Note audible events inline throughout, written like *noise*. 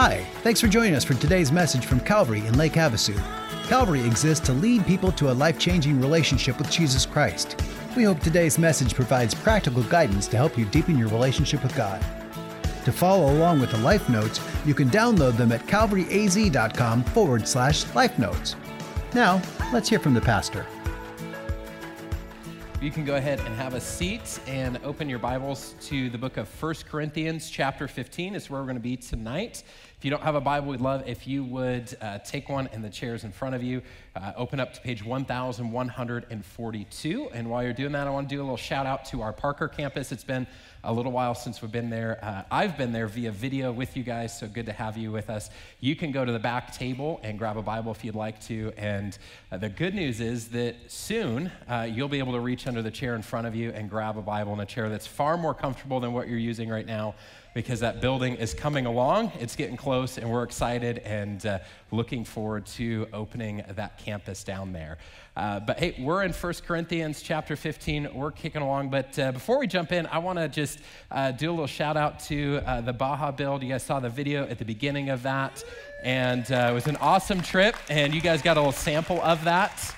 Hi, thanks for joining us for today's message from Calvary in Lake Havasu. Calvary exists to lead people to a life changing relationship with Jesus Christ. We hope today's message provides practical guidance to help you deepen your relationship with God. To follow along with the life notes, you can download them at calvaryaz.com forward slash life notes. Now, let's hear from the pastor. You can go ahead and have a seat and open your Bibles to the book of 1 Corinthians, chapter 15. is where we're going to be tonight. If you don't have a Bible, we'd love if you would uh, take one in the chairs in front of you. Uh, open up to page 1142. And while you're doing that, I want to do a little shout out to our Parker campus. It's been a little while since we've been there. Uh, I've been there via video with you guys, so good to have you with us. You can go to the back table and grab a Bible if you'd like to. And uh, the good news is that soon uh, you'll be able to reach under the chair in front of you and grab a Bible in a chair that's far more comfortable than what you're using right now because that building is coming along. It's getting close, and we're excited and uh, looking forward to opening that campus down there. Uh, but hey, we're in 1 Corinthians chapter 15. We're kicking along. But uh, before we jump in, I want to just uh, do a little shout out to uh, the Baja build. You guys saw the video at the beginning of that. And uh, it was an awesome trip, and you guys got a little sample of that.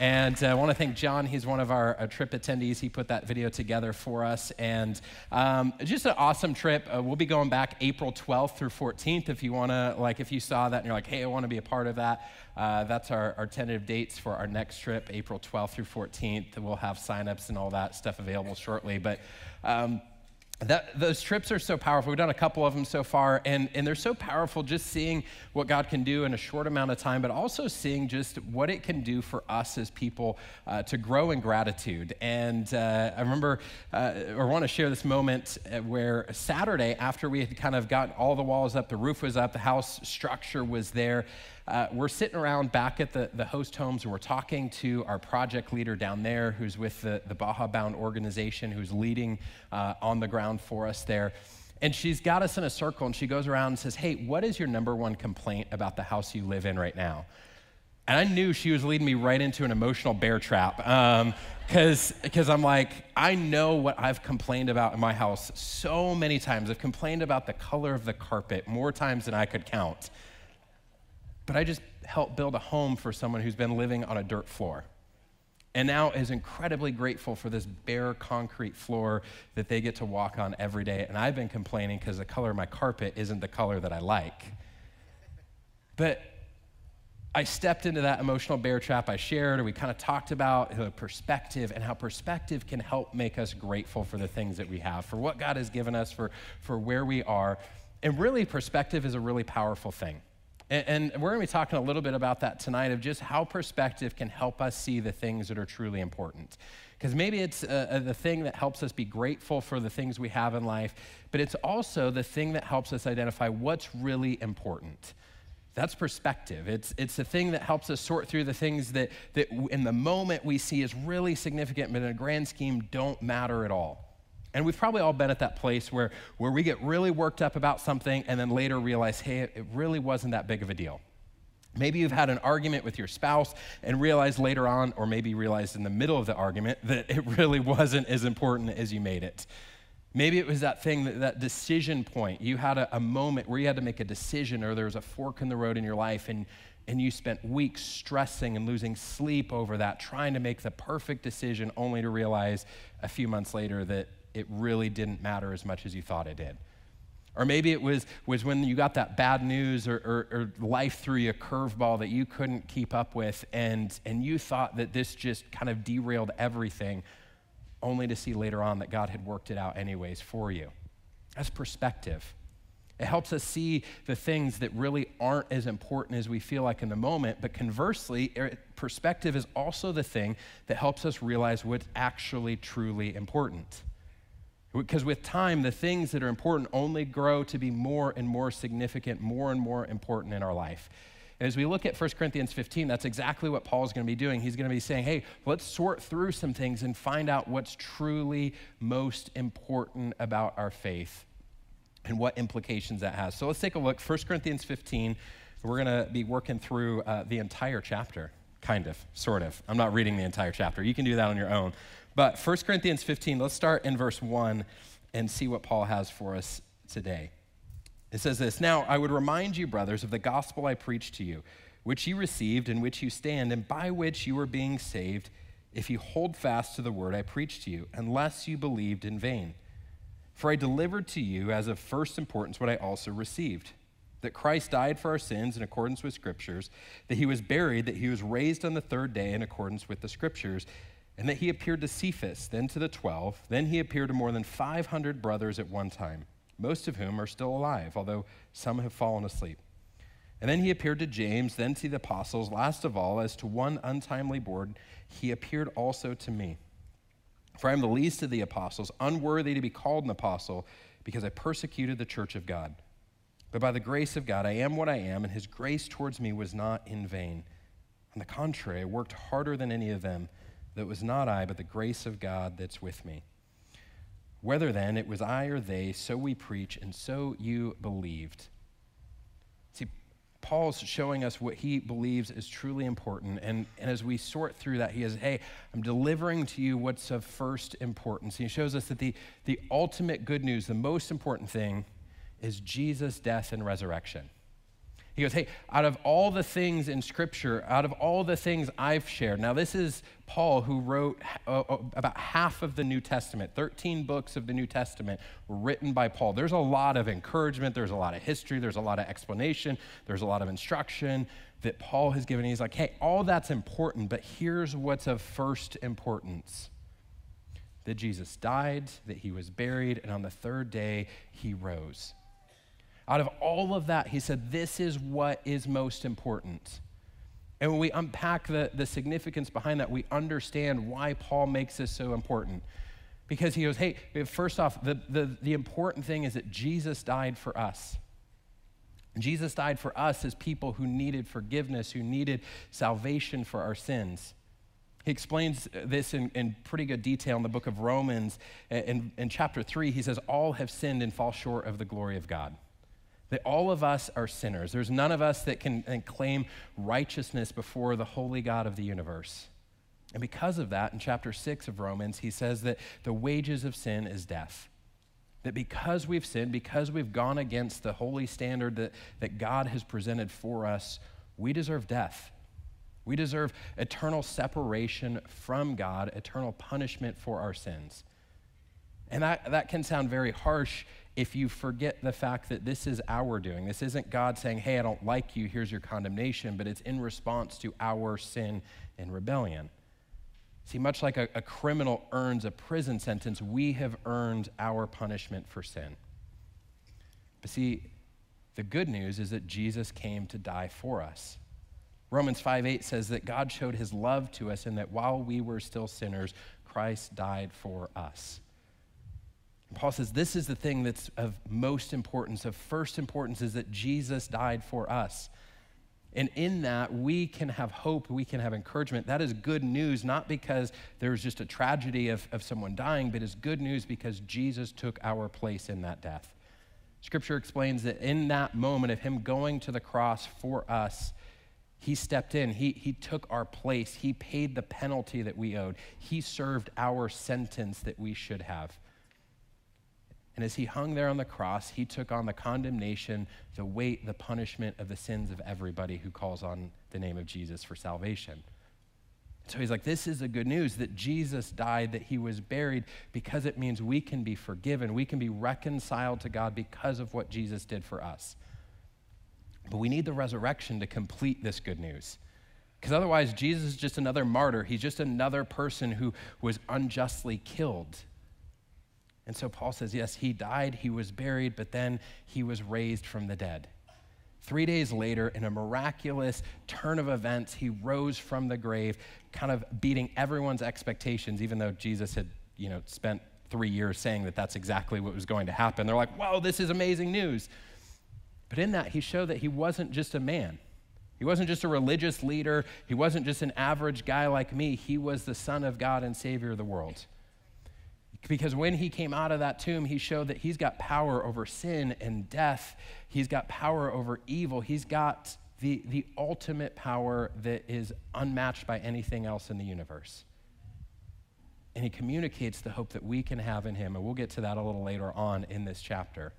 And uh, I want to thank John. He's one of our uh, trip attendees. He put that video together for us. And um, just an awesome trip. Uh, we'll be going back April 12th through 14th. If you want to, like, if you saw that and you're like, hey, I want to be a part of that, uh, that's our, our tentative dates for our next trip, April 12th through 14th. We'll have signups and all that stuff available shortly. But um, that, those trips are so powerful. We've done a couple of them so far, and, and they're so powerful just seeing what God can do in a short amount of time, but also seeing just what it can do for us as people uh, to grow in gratitude. And uh, I remember, uh, or want to share this moment uh, where Saturday, after we had kind of got all the walls up, the roof was up, the house structure was there, uh, we're sitting around back at the, the host homes and we're talking to our project leader down there who's with the, the Baja Bound organization who's leading uh, on the ground for us there. And she's got us in a circle and she goes around and says, Hey, what is your number one complaint about the house you live in right now? And I knew she was leading me right into an emotional bear trap because um, cause I'm like, I know what I've complained about in my house so many times. I've complained about the color of the carpet more times than I could count but I just helped build a home for someone who's been living on a dirt floor and now is incredibly grateful for this bare concrete floor that they get to walk on every day. And I've been complaining because the color of my carpet isn't the color that I like. But I stepped into that emotional bear trap I shared, or we kind of talked about the perspective and how perspective can help make us grateful for the things that we have, for what God has given us, for, for where we are. And really, perspective is a really powerful thing. And, and we're going to be talking a little bit about that tonight of just how perspective can help us see the things that are truly important. Because maybe it's uh, uh, the thing that helps us be grateful for the things we have in life, but it's also the thing that helps us identify what's really important. That's perspective. It's, it's the thing that helps us sort through the things that, that in the moment we see as really significant, but in a grand scheme don't matter at all. And we've probably all been at that place where, where we get really worked up about something and then later realize, hey, it really wasn't that big of a deal. Maybe you've had an argument with your spouse and realized later on, or maybe realized in the middle of the argument, *laughs* that it really wasn't as important as you made it. Maybe it was that thing, that, that decision point. You had a, a moment where you had to make a decision, or there was a fork in the road in your life, and, and you spent weeks stressing and losing sleep over that, trying to make the perfect decision, only to realize a few months later that it really didn't matter as much as you thought it did. Or maybe it was, was when you got that bad news or, or, or life threw you a curveball that you couldn't keep up with, and, and you thought that this just kind of derailed everything, only to see later on that God had worked it out anyways for you. That's perspective. It helps us see the things that really aren't as important as we feel like in the moment, but conversely, er, perspective is also the thing that helps us realize what's actually truly important. Because with time, the things that are important only grow to be more and more significant, more and more important in our life. And as we look at 1 Corinthians 15, that's exactly what Paul's going to be doing. He's going to be saying, hey, let's sort through some things and find out what's truly most important about our faith and what implications that has. So let's take a look. 1 Corinthians 15, we're going to be working through uh, the entire chapter, kind of, sort of. I'm not reading the entire chapter. You can do that on your own. But 1 Corinthians 15, let's start in verse 1 and see what Paul has for us today. It says this Now I would remind you, brothers, of the gospel I preached to you, which you received, in which you stand, and by which you are being saved, if you hold fast to the word I preached to you, unless you believed in vain. For I delivered to you as of first importance what I also received that Christ died for our sins in accordance with Scriptures, that he was buried, that he was raised on the third day in accordance with the Scriptures, and that he appeared to Cephas, then to the twelve, then he appeared to more than 500 brothers at one time, most of whom are still alive, although some have fallen asleep. And then he appeared to James, then to the apostles. Last of all, as to one untimely born, he appeared also to me. For I am the least of the apostles, unworthy to be called an apostle, because I persecuted the church of God. But by the grace of God, I am what I am, and his grace towards me was not in vain. On the contrary, I worked harder than any of them. That was not I, but the grace of God that's with me. Whether then it was I or they, so we preach, and so you believed. See, Paul's showing us what he believes is truly important. And, and as we sort through that, he says, Hey, I'm delivering to you what's of first importance. He shows us that the, the ultimate good news, the most important thing, is Jesus' death and resurrection. He goes, Hey, out of all the things in Scripture, out of all the things I've shared, now this is Paul who wrote uh, uh, about half of the New Testament. 13 books of the New Testament written by Paul. There's a lot of encouragement, there's a lot of history, there's a lot of explanation, there's a lot of instruction that Paul has given. He's like, Hey, all that's important, but here's what's of first importance that Jesus died, that he was buried, and on the third day he rose. Out of all of that, he said, This is what is most important. And when we unpack the, the significance behind that, we understand why Paul makes this so important. Because he goes, Hey, first off, the, the, the important thing is that Jesus died for us. Jesus died for us as people who needed forgiveness, who needed salvation for our sins. He explains this in, in pretty good detail in the book of Romans. In, in chapter 3, he says, All have sinned and fall short of the glory of God that all of us are sinners. There's none of us that can, claim righteousness before the holy God of the universe. And because of that, in chapter 6 of Romans, he says that the wages of sin is death. That because we've sinned, because we've gone against the holy standard that, that God has presented for us, we deserve death. We deserve eternal separation from God, eternal punishment for our sins. And that, that can sound very harsh if you forget the fact that this is our doing. This isn't God saying, hey, I don't like you, here's your condemnation, but it's in response to our sin and rebellion. See, much like a, a criminal earns a prison sentence, we have earned our punishment for sin. But see, the good news is that Jesus came to die for us. Romans 5 8 says that God showed his love to us and that while we were still sinners, Christ died for us. Paul says this is the thing that's of most importance, of first importance, is that Jesus died for us. And in that, we can have hope, we can have encouragement. That is good news, not because there's just a tragedy of, of someone dying, but it's good news because Jesus took our place in that death. Scripture explains that in that moment of him going to the cross for us, he stepped in, he, he took our place, he paid the penalty that we owed, he served our sentence that we should have. And as he hung there on the cross, he took on the condemnation, the weight, the punishment of the sins of everybody who calls on the name of Jesus for salvation. So he's like, This is the good news that Jesus died, that he was buried, because it means we can be forgiven. We can be reconciled to God because of what Jesus did for us. But we need the resurrection to complete this good news. Because otherwise, Jesus is just another martyr. He's just another person who was unjustly killed. And so Paul says, yes, he died, he was buried, but then he was raised from the dead. Three days later, in a miraculous turn of events, he rose from the grave, kind of beating everyone's expectations, even though Jesus had, you know, spent three years saying that that's exactly what was going to happen. They're like, whoa, this is amazing news. But in that, he showed that he wasn't just a man. He wasn't just a religious leader. He wasn't just an average guy like me. He was the Son of God and Savior of the world. Because when he came out of that tomb, he showed that he's got power over sin and death. He's got power over evil. He's got the, the ultimate power that is unmatched by anything else in the universe. And he communicates the hope that we can have in him. And we'll get to that a little later on in this chapter.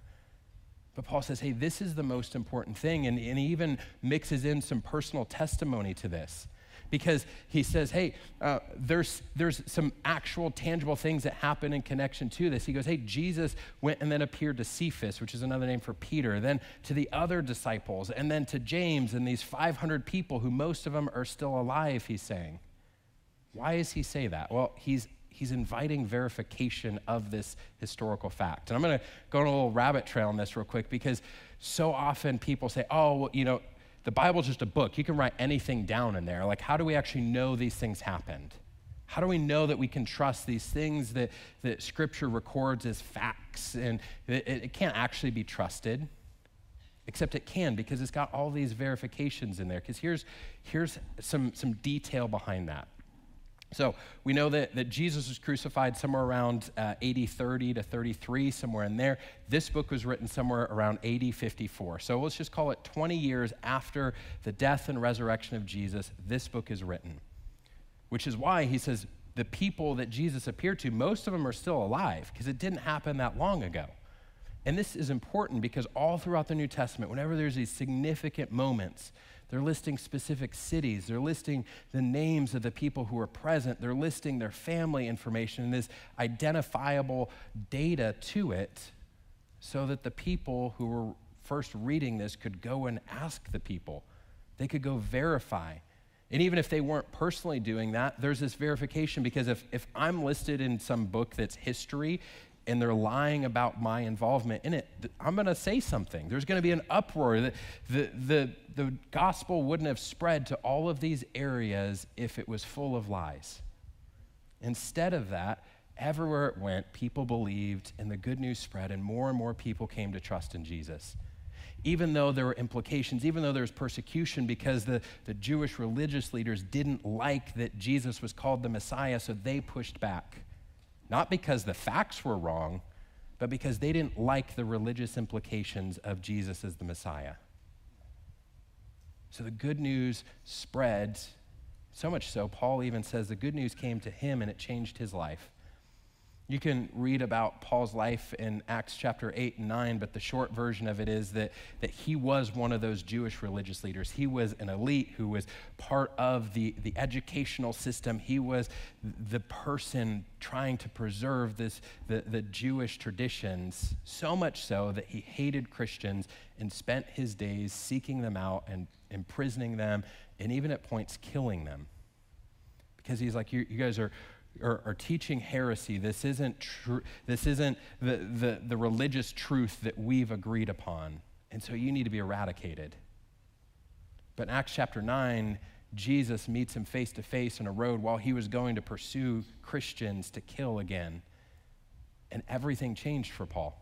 But Paul says, hey, this is the most important thing. And, and he even mixes in some personal testimony to this because he says, hey, uh, there's, there's some actual tangible things that happen in connection to this. He goes, hey, Jesus went and then appeared to Cephas, which is another name for Peter, then to the other disciples, and then to James and these 500 people who most of them are still alive, he's saying. Why does he say that? Well, he's he's inviting verification of this historical fact. And I'm going to go on a little rabbit trail on this real quick because so often people say, oh, well, you know, the Bible's just a book. You can write anything down in there. Like, how do we actually know these things happened? How do we know that we can trust these things that, that Scripture records as facts and it, it can't actually be trusted? Except it can because it's got all these verifications in there. Because here's, here's some, some detail behind that. So we know that, that Jesus was crucified somewhere around uh, 30 to 33, somewhere in there. This book was written somewhere around 80 54. So let's just call it 20 years after the death and resurrection of Jesus, this book is written. Which is why he says the people that Jesus appeared to, most of them are still alive because it didn't happen that long ago. And this is important because all throughout the New Testament, whenever there's these significant moments, they're listing specific cities. They're listing the names of the people who were present. They're listing their family information and this identifiable data to it so that the people who were first reading this could go and ask the people. They could go verify. And even if they weren't personally doing that, there's this verification because if, if I'm listed in some book that's history and they're lying about my involvement in it, I'm going to say something. There's going to be an uproar. The, the, the, the, gospel wouldn't have spread to all of these areas if it was full of lies. Instead of that, everywhere it went, people believed and the good news spread, and more and more people came to trust in Jesus. Even though there were implications, even though there was persecution because the, the Jewish religious leaders didn't like that Jesus was called the Messiah, so they pushed back. Not because the facts were wrong, but because they didn't like the religious implications of Jesus as the Messiah. So the good news spread, so much so, Paul even says the good news came to him and it changed his life. You can read about Paul's life in Acts chapter 8 and 9, but the short version of it is that, that he was one of those Jewish religious leaders. He was an elite who was part of the, the educational system. He was the person trying to preserve this, the, the Jewish traditions, so much so that he hated Christians and spent his days seeking them out and imprisoning them, and even at points killing them. Because he's like, you, you guys are are teaching heresy. This isn't, true. this isn't the, the, the religious truth that we've agreed upon. And so you need to be eradicated. But in Acts chapter 9, Jesus meets him face to face on a road while he was going to pursue Christians to kill again. And everything changed for Paul.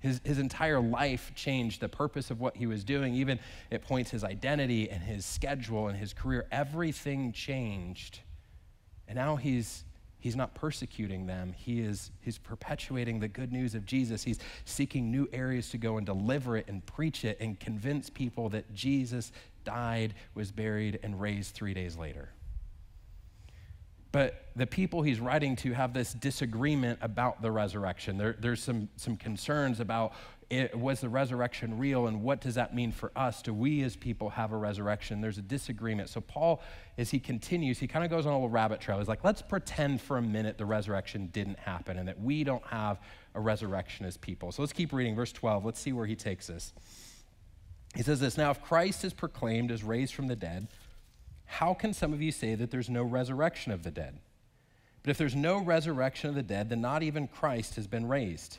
His, his entire life changed the purpose of what he was doing. Even it points his identity and his schedule and his career. Everything changed and now he's he's not persecuting them. He is he's perpetuating the good news of Jesus. He's seeking new areas to go and deliver it and preach it and convince people that Jesus died, was buried, and raised three days later. But the people he's writing to have this disagreement about the resurrection. There, there's some, some concerns about it, was the resurrection real and what does that mean for us? Do we as people have a resurrection? There's a disagreement. So, Paul, as he continues, he kind of goes on a little rabbit trail. He's like, let's pretend for a minute the resurrection didn't happen and that we don't have a resurrection as people. So, let's keep reading verse 12. Let's see where he takes us. He says this Now, if Christ is proclaimed as raised from the dead, how can some of you say that there's no resurrection of the dead? But if there's no resurrection of the dead, then not even Christ has been raised.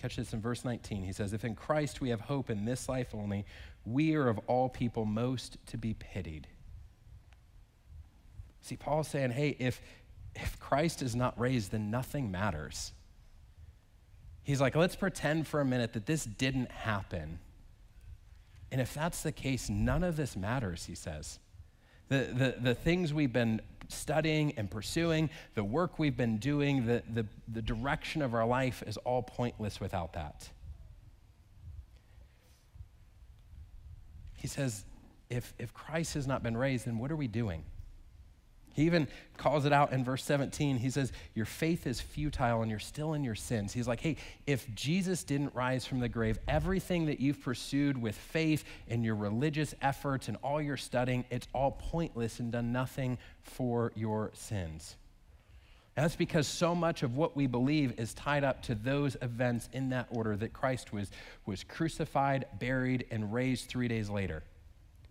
Catch this in verse 19. He says, If in Christ we have hope in this life only, we are of all people most to be pitied. See, Paul's saying, hey, if, if Christ is not raised, then nothing matters. He's like, let's pretend for a minute that this didn't happen. And if that's the case, none of this matters, he says. The, the, the things we've been studying and pursuing, the work we've been doing, the, the, the direction of our life is all pointless without that. He says, if, if Christ has not been raised, then what are we doing? He even calls it out in verse 17. He says, Your faith is futile and you're still in your sins. He's like, Hey, if Jesus didn't rise from the grave, everything that you've pursued with faith and your religious efforts and all your studying, it's all pointless and done nothing for your sins. That's because so much of what we believe is tied up to those events in that order that Christ was, was crucified, buried, and raised three days later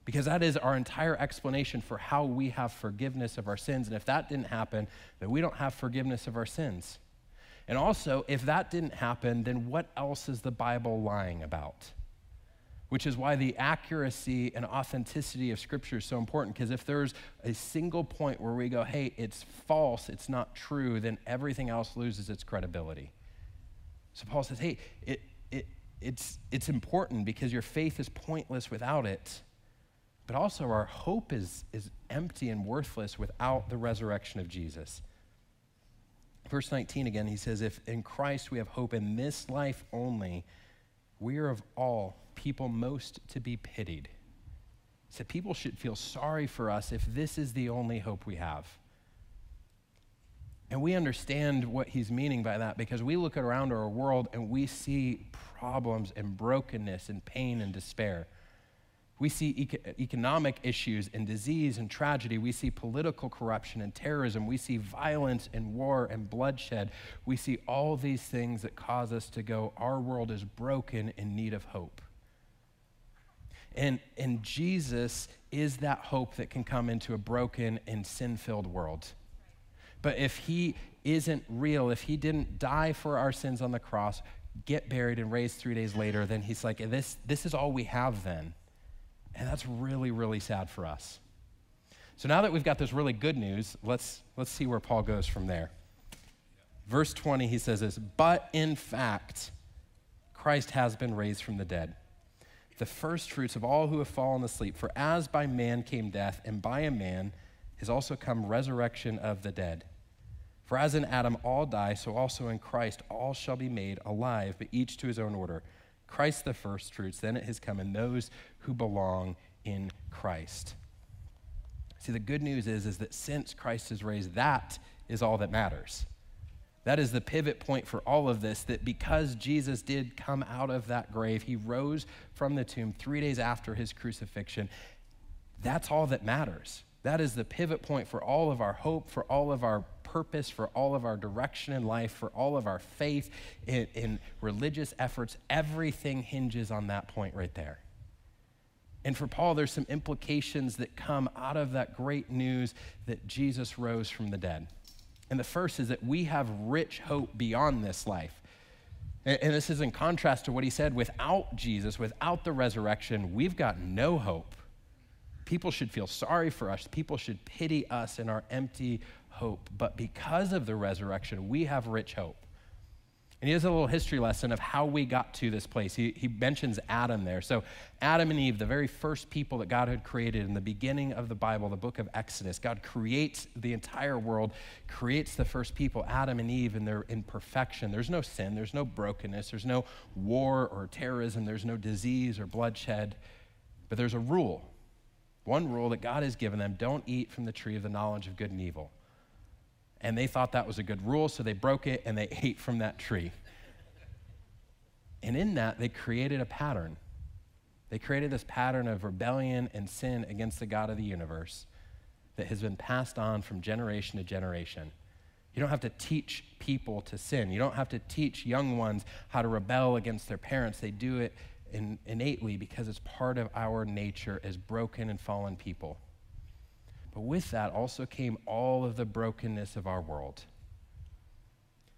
because that is our entire explanation for how we have forgiveness of our sins. And if that didn't happen, then we don't have forgiveness of our sins. And also, if that didn't happen, then what else is the Bible lying about? Which is why the accuracy and authenticity of Scripture is so important. Because if there's a single point where we go, hey, it's false, it's not true, then everything else loses its credibility. So Paul says, hey, it, it, it's, it's important because your faith is pointless without it but also our hope is, is empty and worthless without the resurrection of Jesus. Verse 19 again, he says, If in Christ we have hope in this life only, we are of all people most to be pitied. So People should feel sorry for us if this is the only hope we have. And we understand what he's meaning by that because we look around our world and we see problems and brokenness and pain and despair. We see eco- economic issues and disease and tragedy. We see political corruption and terrorism. We see violence and war and bloodshed. We see all these things that cause us to go, our world is broken in need of hope. And, and Jesus is that hope that can come into a broken and sin filled world. But if he isn't real, if he didn't die for our sins on the cross, get buried, and raised three days later, then he's like, this, this is all we have then. And that's really, really sad for us. So now that we've got this really good news, let's, let's see where Paul goes from there. Verse 20, he says this But in fact, Christ has been raised from the dead, the first fruits of all who have fallen asleep. For as by man came death, and by a man has also come resurrection of the dead. For as in Adam all die, so also in Christ all shall be made alive, but each to his own order. Christ the first fruits, then it has come in those who belong in Christ. See, the good news is, is that since Christ is raised, that is all that matters. That is the pivot point for all of this that because Jesus did come out of that grave, he rose from the tomb three days after his crucifixion. That's all that matters. That is the pivot point for all of our hope, for all of our purpose, for all of our direction in life, for all of our faith in, in religious efforts. Everything hinges on that point right there. And for Paul, there's some implications that come out of that great news that Jesus rose from the dead. And the first is that we have rich hope beyond this life. And, and this is in contrast to what he said without Jesus, without the resurrection, we've got no hope. People should feel sorry for us. People should pity us in our empty hope. But because of the resurrection, we have rich hope. And he has a little history lesson of how we got to this place. He, he mentions Adam there. So, Adam and Eve, the very first people that God had created in the beginning of the Bible, the book of Exodus, God creates the entire world, creates the first people, Adam and Eve, in perfection. There's no sin, there's no brokenness, there's no war or terrorism, there's no disease or bloodshed. But there's a rule one rule that God has given them don't eat from the tree of the knowledge of good and evil. And they thought that was a good rule, so they broke it and they *laughs* ate from that tree. And in that, they created a pattern. They created this pattern of rebellion and sin against the God of the universe that has been passed on from generation to generation. You don't have to teach people to sin. You don't have to teach young ones how to rebel against their parents. They do it in, innately because it's part of our nature as broken and fallen people. But with that also came all of the brokenness of our world.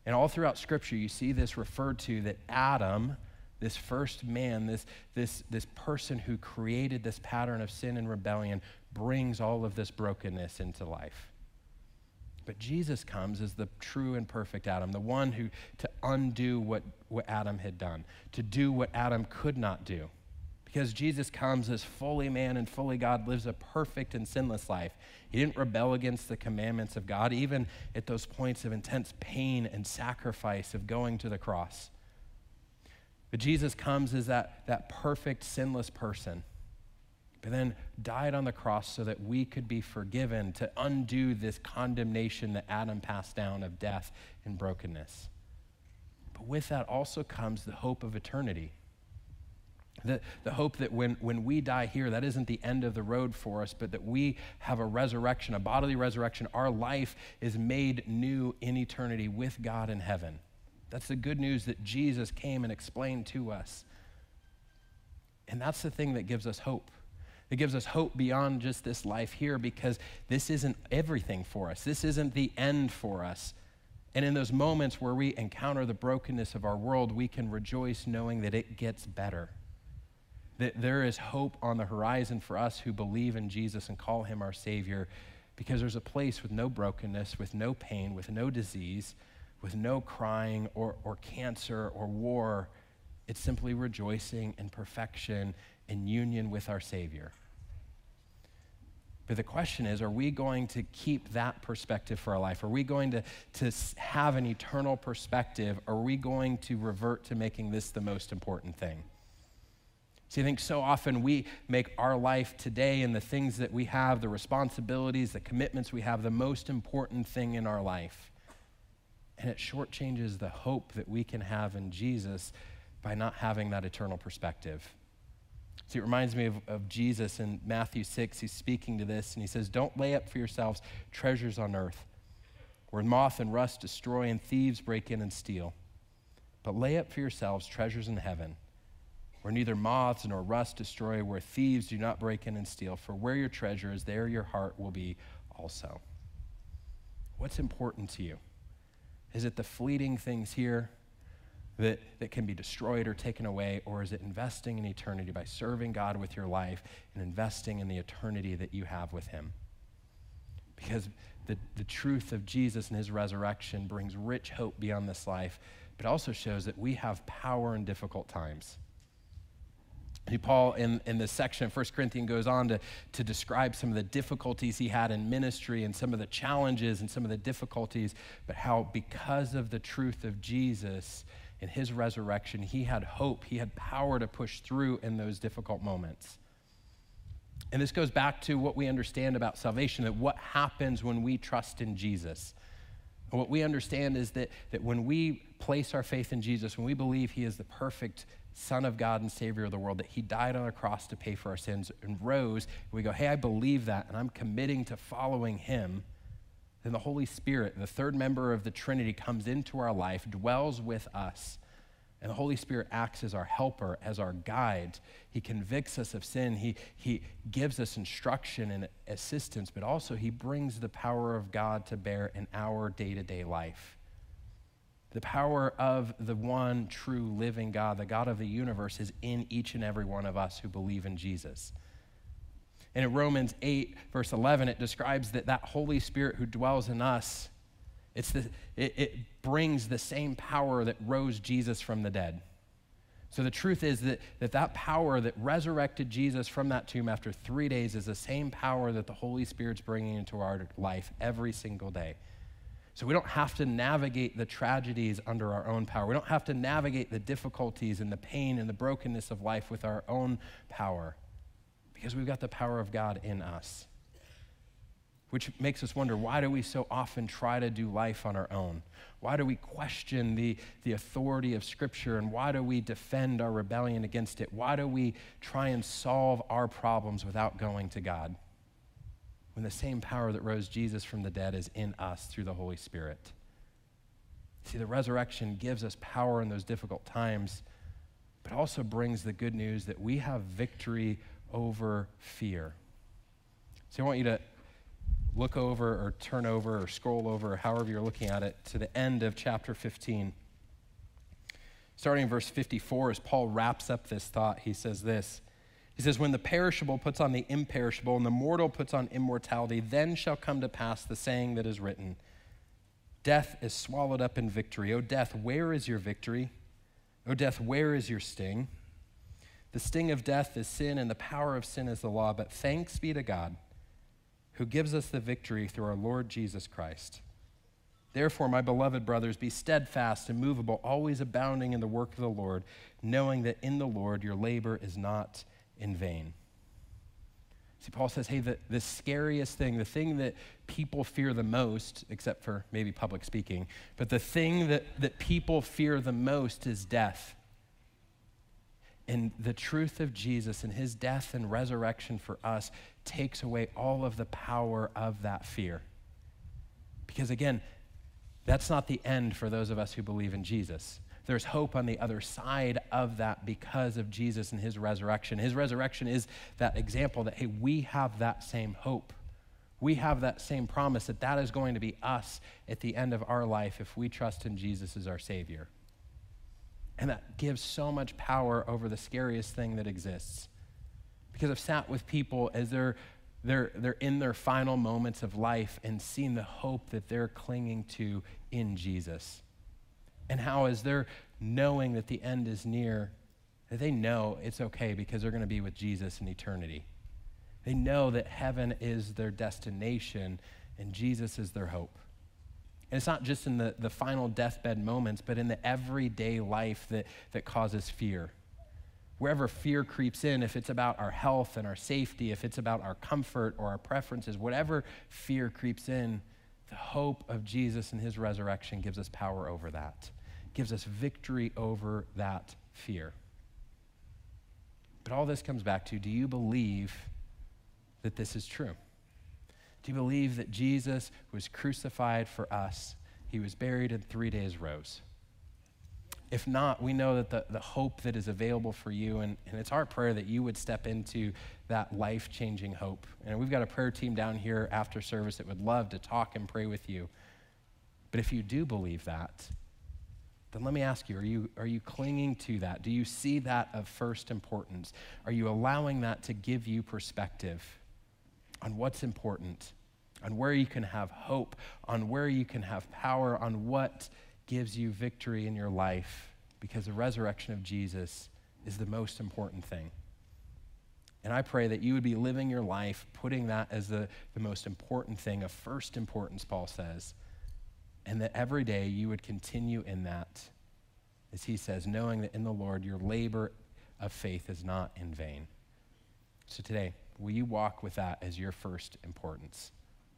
And all throughout Scripture, you see this referred to that Adam, this first man, this, this, this person who created this pattern of sin and rebellion, brings all of this brokenness into life. But Jesus comes as the true and perfect Adam, the one who to undo what, what Adam had done, to do what Adam could not do Because Jesus comes as fully man and fully God, lives a perfect and sinless life. He didn't rebel against the commandments of God, even at those points of intense pain and sacrifice of going to the cross. But Jesus comes as that, that perfect, sinless person, but then died on the cross so that we could be forgiven to undo this condemnation that Adam passed down of death and brokenness. But with that also comes the hope of eternity. The, the hope that when, when we die here, that isn't the end of the road for us, but that we have a resurrection, a bodily resurrection. Our life is made new in eternity with God in heaven. That's the good news that Jesus came and explained to us. And that's the thing that gives us hope. It gives us hope beyond just this life here because this isn't everything for us. This isn't the end for us. And in those moments where we encounter the brokenness of our world, we can rejoice knowing that it gets better. That there is hope on the horizon for us who believe in Jesus and call him our Savior because there's a place with no brokenness, with no pain, with no disease, with no crying or, or cancer or war. It's simply rejoicing in perfection in union with our Savior. But the question is are we going to keep that perspective for our life? Are we going to, to have an eternal perspective? Are we going to revert to making this the most important thing? See, I think so often we make our life today and the things that we have, the responsibilities, the commitments we have, the most important thing in our life. And it shortchanges the hope that we can have in Jesus by not having that eternal perspective. See, it reminds me of, of Jesus in Matthew 6. He's speaking to this, and he says, Don't lay up for yourselves treasures on earth, where moth and rust destroy and thieves break in and steal. But lay up for yourselves treasures in heaven, where neither moths nor rust destroy, where thieves do not break in and steal. For where your treasure is, there your heart will be also. What's important to you? Is it the fleeting things here that, that can be destroyed or taken away, or is it investing in eternity by serving God with your life and investing in the eternity that you have with Him? Because the, the truth of Jesus and His resurrection brings rich hope beyond this life, but also shows that we have power in difficult times. Paul, in, in this section of 1 Corinthians, goes on to, to describe some of the difficulties he had in ministry and some of the challenges and some of the difficulties, but how, because of the truth of Jesus and his resurrection, he had hope, he had power to push through in those difficult moments. And this goes back to what we understand about salvation that what happens when we trust in Jesus. And what we understand is that, that when we place our faith in Jesus, when we believe he is the perfect Son of God and Savior of the world, that He died on a cross to pay for our sins and rose, and we go, hey, I believe that, and I'm committing to following Him, then the Holy Spirit, the third member of the Trinity, comes into our life, dwells with us. And the Holy Spirit acts as our helper, as our guide. He convicts us of sin. He, he gives us instruction and assistance, but also He brings the power of God to bear in our day to day life. The power of the one true living God, the God of the universe, is in each and every one of us who believe in Jesus. And in Romans 8, verse 11, it describes that that Holy Spirit who dwells in us, it's the, it, it brings the same power that rose Jesus from the dead. So the truth is that, that that power that resurrected Jesus from that tomb after three days is the same power that the Holy Spirit's bringing into our life every single day. So we don't have to navigate the tragedies under our own power. We don't have to navigate the difficulties and the pain and the brokenness of life with our own power because we've got the power of God in us. Which makes us wonder why do we so often try to do life on our own? Why do we question the, the authority of Scripture and why do we defend our rebellion against it? Why do we try and solve our problems without going to God? When the same power that rose Jesus from the dead is in us through the Holy Spirit. See, the resurrection gives us power in those difficult times, but also brings the good news that we have victory over fear. So I want you to look over or turn over or scroll over, however you're looking at it, to the end of chapter 15. Starting in verse 54, as Paul wraps up this thought, he says this he says, When the perishable puts on the imperishable and the mortal puts on immortality, then shall come to pass the saying that is written Death is swallowed up in victory. O death, where is your victory? O death, where is your sting? The sting of death is sin, and the power of sin is the law. But thanks be to God who gives us the victory through our Lord Jesus Christ. Therefore, my beloved brothers, be steadfast, and immovable, always abounding in the work of the Lord, knowing that in the Lord your labor is not in vain. See, Paul says, hey, the, the scariest thing, the thing that people fear the most, except for maybe public speaking, but the thing that, that people fear the most is death. And the truth of Jesus and his death and resurrection for us takes away all of the power of that fear. Because again, that's not the end for those of us who believe in Jesus. There's hope on the other side of that because of Jesus and his resurrection. His resurrection is that example that, hey, we have that same hope. We have that same promise that that is going to be us at the end of our life if we trust in Jesus as our Savior. And that gives so much power over the scariest thing that exists. Because I've sat with people as they're, they're, they're in their final moments of life and seen the hope that they're clinging to in Jesus. And how, as they're knowing that the end is near, they know it's okay because they're going to be with Jesus in eternity. They know that heaven is their destination and Jesus is their hope. And it's not just in the, the final deathbed moments, but in the everyday life that, that causes fear. Wherever fear creeps in, if it's about our health and our safety, if it's about our comfort or our preferences, whatever fear creeps in, the hope of Jesus and his resurrection gives us power over that, gives us victory over that fear. But all this comes back to do you believe that this is true? Do you believe that Jesus was crucified for us? He was buried and three days rose. If not, we know that the, the hope that is available for you, and, and it's our prayer that you would step into that life changing hope. And we've got a prayer team down here after service that would love to talk and pray with you. But if you do believe that, then let me ask you are, you are you clinging to that? Do you see that of first importance? Are you allowing that to give you perspective? on what's important, on where you can have hope, on where you can have power, on what gives you victory in your life, because the resurrection of Jesus is the most important thing. And I pray that you would be living your life putting that as the, the most important thing, of first importance, Paul says, and that every day you would continue in that, as he says, knowing that in the Lord your labor of faith is not in vain. So today, will you walk with that as your first importance?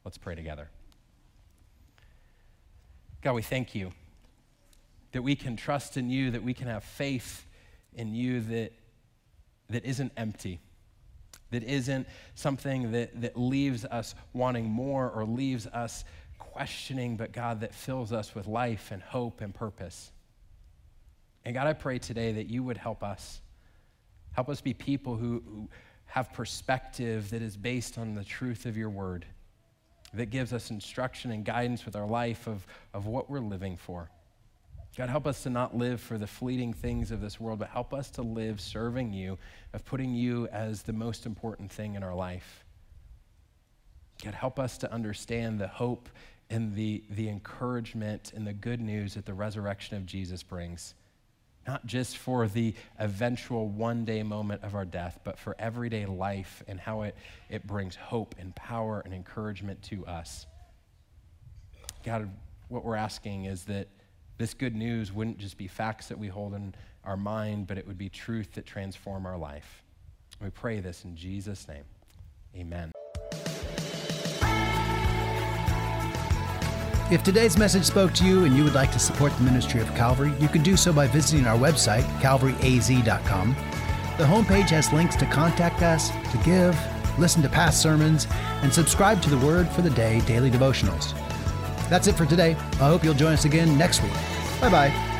Let's pray together. God, we thank you that we can trust in you, that we can have faith in you that, that isn't empty, that isn't something that, that leaves us wanting more or leaves us questioning, but God, that fills us with life and hope and purpose. And God, I pray today that you would help us. Help us be people who, who have perspective that is based on the truth of your word, that gives us instruction and guidance with our life of, of what we're living for. God, help us to not live for the fleeting things of this world, but help us to live serving you, of putting you as the most important thing in our life. God, help us to understand the hope and the, the encouragement and the good news that the resurrection of Jesus brings not just for the eventual one day moment of our death, but for everyday life and how it, it brings hope and power and encouragement to us. God, what we're asking is that this good news wouldn't just be facts that we hold in our mind, but it would be truth that transform our life. We pray this in Jesus' name. Amen. If today's message spoke to you and you would like to support the ministry of Calvary, you can do so by visiting our website, calvaryaz.com. The homepage has links to contact us, to give, listen to past sermons, and subscribe to the Word for the Day daily devotionals. That's it for today. I hope you'll join us again next week. Bye bye.